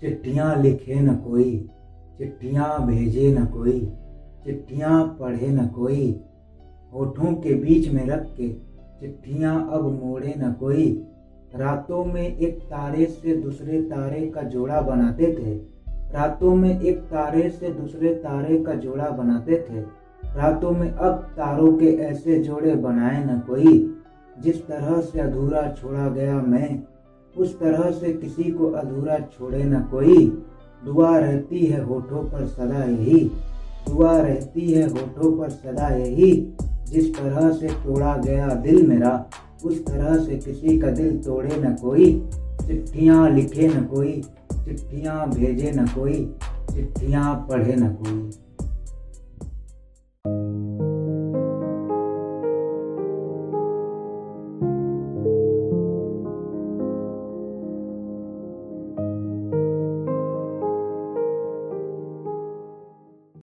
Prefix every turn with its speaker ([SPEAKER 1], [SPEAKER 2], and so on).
[SPEAKER 1] चिट्ठियाँ लिखे न कोई, चिट्ठियाँ भेजे न कोई, चिट्ठियाँ पढ़े न कोई, होठों के बीच में रख के चिट्ठियाँ अब मोड़े न कोई। रातों में एक तारे से दूसरे तारे का जोड़ा बनाते थे। रातों में एक तारे से दूसरे तारे का जोड़ा बनाते थे। रातों में अब तारों के ऐसे जोड़े बनाए न कोई। जिस तरह से अधूरा छोड़ा गया मैं उस तरह से किसी को अधूरा छोड़े न कोई। दुआ रहती है होठों पर सदा यही। दुआ रहती है होठों पर सदा यही। जिस तरह से तोड़ा गया दिल मेरा, उस तरह से किसी का दिल तोड़े न कोई। चिट्ठियाँ लिखे न कोई, चिट्ठियाँ भेजे न कोई, चिट्ठियाँ पढ़े न कोई।